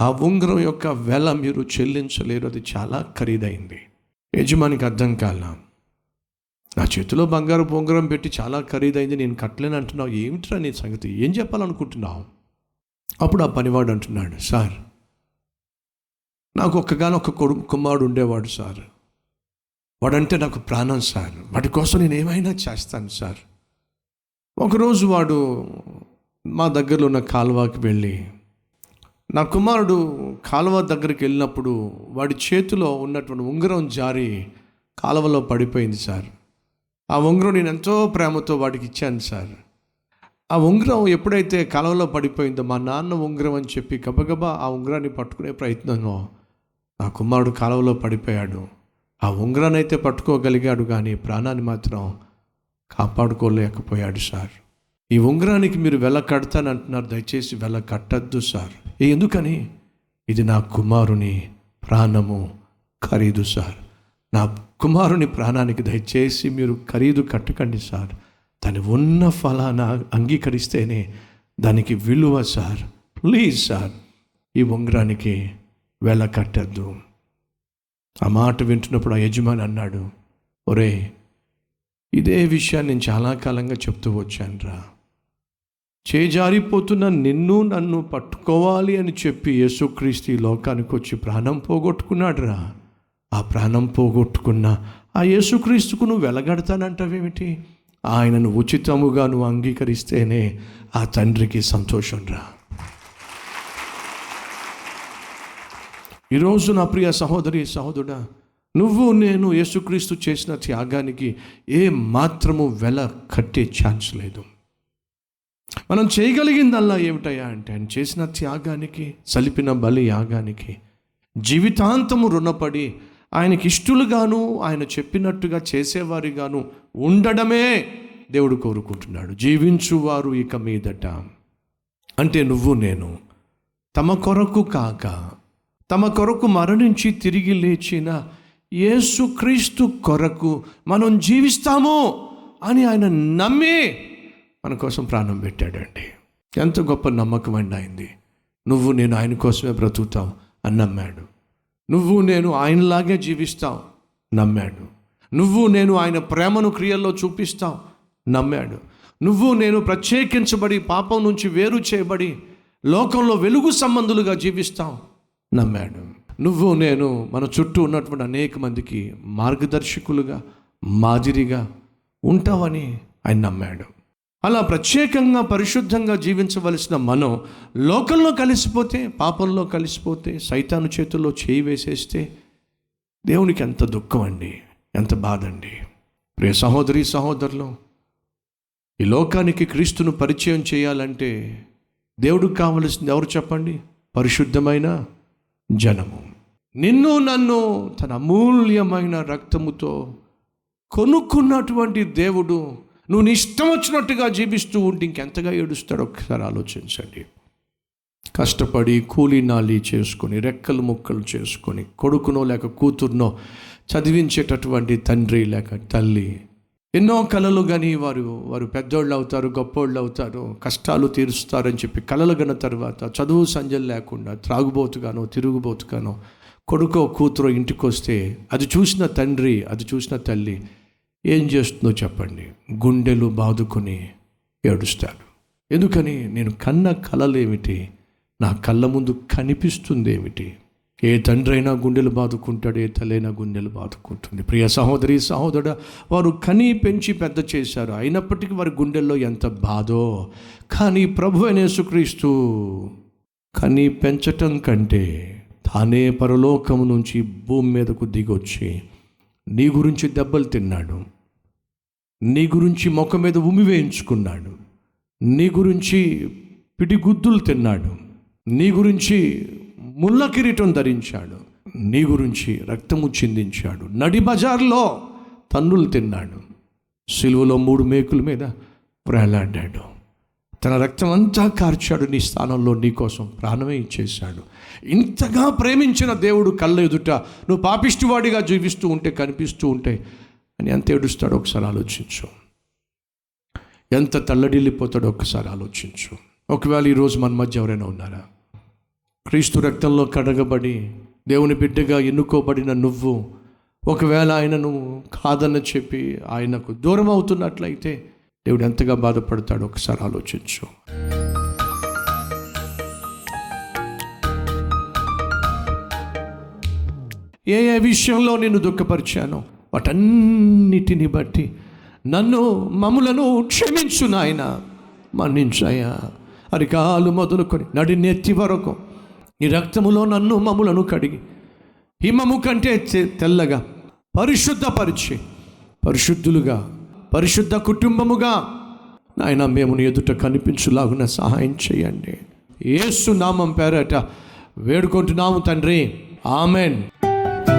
ఆ ఉంగరం యొక్క వెల మీరు చెల్లించలేరు. అది చాలా ఖరీదైంది. యజమానికి అర్థం కాల. నా చేతిలో బంగారు ఉంగరం పెట్టి చాలా ఖరీదైంది. నేను కట్టలేను అంటున్నావు. ఏమిట్రా నీ సంగతి? ఏం చెప్పాలనుకుంటున్నావు? అప్పుడు ఆ పనివాడు అంటున్నాడు సార్ నాకు ఒక్కగానొక్క కొడుకు కుమారుడు ఉండేవాడు సార్. వాడంటే నాకు ప్రాణం సార్. వాడి కోసం నేను ఏమైనా చేస్తాను సార్. ఒకరోజు వాడు మా దగ్గరలో ఉన్న కాల్వాకి వెళ్ళి నా కుమారుడు కాలువ దగ్గరికి వెళ్ళినప్పుడు వాడి చేతిలో ఉన్నటువంటి ఉంగరం జారి కాలువలో పడిపోయింది సార్. ఆ ఉంగరం నేను ఎంతో ప్రేమతో వాడికి ఇచ్చాను సార్. ఆ ఉంగరం ఎప్పుడైతే కాలువలో పడిపోయిందో మా నాన్న ఉంగరం అని చెప్పి గబగబా ఆ ఉంగరాన్ని పట్టుకునే ప్రయత్నంలో నా కుమారుడు కాలువలో పడిపోయాడు. ఆ ఉంగరాన్ని అయితే పట్టుకోగలిగాడు కానీ ప్రాణాన్ని మాత్రం కాపాడుకోలేకపోయాడు సార్. ఈ ఉంగరానికి మీరు వెళ్ళ కడతానంటున్నారు. దయచేసి వెళ్ళ కట్టద్దు సార్. ఎందుకని? ఇది నా కుమారుని ప్రాణము ఖరీదు సార్. నా కుమారుని ప్రాణానికి దయచేసి మీరు ఖరీదు కట్టకండి సార్. దాని ఉన్న ఫలాన అంగీకరిస్తేనే దానికి విలువ సార్. ప్లీజ్ సార్ ఈ ఉంగరానికి వెళ్ళ కట్టద్దు. ఆ మాట వింటున్నప్పుడు ఆ యజమాని అన్నాడు ఒరే ఇదే విషయాన్ని నేను చాలా కాలంగా చెప్తూ వచ్చానురా. చేజారిపోతున్న నిన్ను నన్ను పట్టుకోవాలి అని చెప్పి యేసుక్రీస్తు ఈ లోకానికి వచ్చి ప్రాణం పోగొట్టుకున్నాడురా. ఆ ప్రాణం పోగొట్టుకున్న ఆ యేసుక్రీస్తుకు నువ్వు వెలగడతానంటావేమిటి? ఆయనను ఉచితముగా నువ్వు అంగీకరిస్తేనే ఆ తండ్రికి సంతోషం రా ఈరోజు నా ప్రియ సహోదరి సహోదరుడా నువ్వు నేను యేసుక్రీస్తు చేసిన త్యాగానికి ఏ మాత్రము వెల కట్టే ఛాన్స్ లేదు. మనం చేయగలిగిందల్లా ఏమిటయ్యా అంటే ఆయన చేసిన త్యాగానికి సలిపిన బలి యాగానికి జీవితాంతము రుణపడి ఆయనకి ఇష్టలుగాను ఆయన చెప్పినట్టుగా చేసేవారిగాను ఉండడమే దేవుడు కోరుకుంటున్నాడు. జీవించువారు ఇక మీదట. అంటే నువ్వు నేను తమ కొరకు కాక తమ కొరకు మరణించి తిరిగి లేచిన యేసుక్రీస్తు కొరకు మనం జీవిస్తాము అని ఆయన నమ్మి మన కోసం ప్రాణం పెట్టాడండి. ఎంత గొప్ప నమ్మకం అండి అయింది. నువ్వు నేను ఆయన కోసమే బ్రతుకుతాం అని నమ్మాడు. నువ్వు నేను ఆయనలాగే జీవిస్తాం నమ్మాడు. నువ్వు నేను ఆయన ప్రేమను క్రియల్లో చూపిస్తాం నమ్మాడు. నువ్వు నేను ప్రత్యేకించబడి పాపం నుంచి వేరు చేయబడి లోకంలో వెలుగు సంబంధులుగా జీవిస్తాం నమ్మాడు. నువ్వు నేను మన చుట్టూ ఉన్నటువంటి అనేక మందికి మార్గదర్శకులుగా మాదిరిగా ఉంటావని ఆయన నమ్మాడు. అలా ప్రత్యేకంగా పరిశుద్ధంగా జీవించవలసిన మనం లోకంలో కలిసిపోతే పాపంలో కలిసిపోతే సైతాను చేతుల్లో చేయి వేసేస్తే దేవునికి ఎంత దుఃఖం అండి ఎంత బాధ అండి. ప్రియ సహోదరి సహోదరులు ఈ లోకానికి క్రీస్తును పరిచయం చేయాలంటే దేవుడికి కావలసింది ఎవరు చెప్పండి? పరిశుద్ధమైన జనము. నిన్ను నన్ను తన అమూల్యమైన రక్తముతో కొనుక్కున్నటువంటి దేవుడు నువ్వు నీ ఇష్టం వచ్చినట్టుగా జీవిస్తూ ఉంటే ఇంకెంతగా ఏడుస్తాడో ఒకసారి ఆలోచించండి. కష్టపడి కూలీ నాలి చేసుకొని రెక్కలు ముక్కలు చేసుకొని కొడుకునో లేక కూతుర్నో చదివించేటటువంటి తండ్రి లేక తల్లి ఎన్నో కళలు కానీ వారు వారు పెద్దోళ్ళు అవుతారు గొప్పోళ్ళు అవుతారు కష్టాలు తీరుస్తారని చెప్పి కళలు గన తర్వాత చదువు సంజలు లేకుండా త్రాగుబోతుగానో తిరుగుబోతుగానో కొడుకో కూతురో ఇంటికి వస్తే అది చూసిన తండ్రి అది చూసిన తల్లి ఏం చేస్తుందో చెప్పండి. గుండెలు బాదుకొని ఏడుస్తాడు. ఎందుకని? నేను కన్న కలలేమిటి? నా కళ్ళ ముందు కనిపిస్తుంది ఏమిటి ఏ తండ్రి అయినా గుండెలు బాదుకుంటాడు ఏ తల్లైనా గుండెలు బాదుకుంటుంది. ప్రియ సహోదరి సహోదరుడు వారు కని పెంచి పెద్ద చేశారు. అయినప్పటికీ వారి గుండెల్లో ఎంత బాధో. కానీ ప్రభు అయిన యేసుక్రీస్తు కని పెంచటం కంటే తానే పరలోకము నుంచి భూమి మీదకు దిగొచ్చి నీ గురించి దెబ్బలు తిన్నాడు. నీ గురించి ముఖం మీద ఉమి వేయించుకున్నాడు. నీ గురించి పిడిగుద్దులు తిన్నాడు. నీ గురించి ముళ్ళ కిరీటం ధరించాడు. నీ గురించి రక్తము చిందించాడు. నడి బజార్లో తన్నులు తిన్నాడు. సిలువలో మూడు మేకుల మీద వేలాడాడు తన రక్తం అంతా కార్చాడు నీ స్థానంలో నీ కోసం ప్రాణమే ఇచ్చేశాడు. ఇంతగా ప్రేమించిన దేవుడు కళ్ళ ఎదుట నువ్వు పాపిష్టివాడిగా జీవిస్తూ ఉంటే కనిపిస్తూ ఉంటే అని ఎంత ఏడుస్తాడో ఒకసారి ఆలోచించు. ఎంత తల్లడిల్లిపోతాడో ఒకసారి ఆలోచించు. ఒకవేళ ఈరోజు మన మధ్య ఎవరైనా ఉన్నారా? క్రీస్తు రక్తంలో కడగబడి దేవుని బిడ్డగా ఎన్నుకోబడిన నువ్వు ఒకవేళ ఆయనను కాదన్న చెప్పి ఆయనకు దూరం అవుతున్నట్లయితే దేవుడు ఎంతగా బాధపడతాడు ఒకసారి ఆలోచించు. ఏ ఏ విషయంలో నేను దుఃఖపరిచానో వాటన్నిటిని బట్టి నన్ను మమ్ములను క్షమించు నాయన. మన్నించాయా అరికాలు మొదలుకొని నడి నెత్తి వరకు నీ రక్తములో నన్ను మమ్ములను కడిగి హిమము కంటే తెల్లగా పరిశుద్ధపరిచి పరిశుద్ధులుగా పరిశుద్ధ కుటుంబముగా. నాయన మేము నీ ఎదుట కనిపించులాగున సహాయం చేయండి. ఏసు నామం పేరట వేడుకుంటున్నాము తండ్రి. ఆమెన్.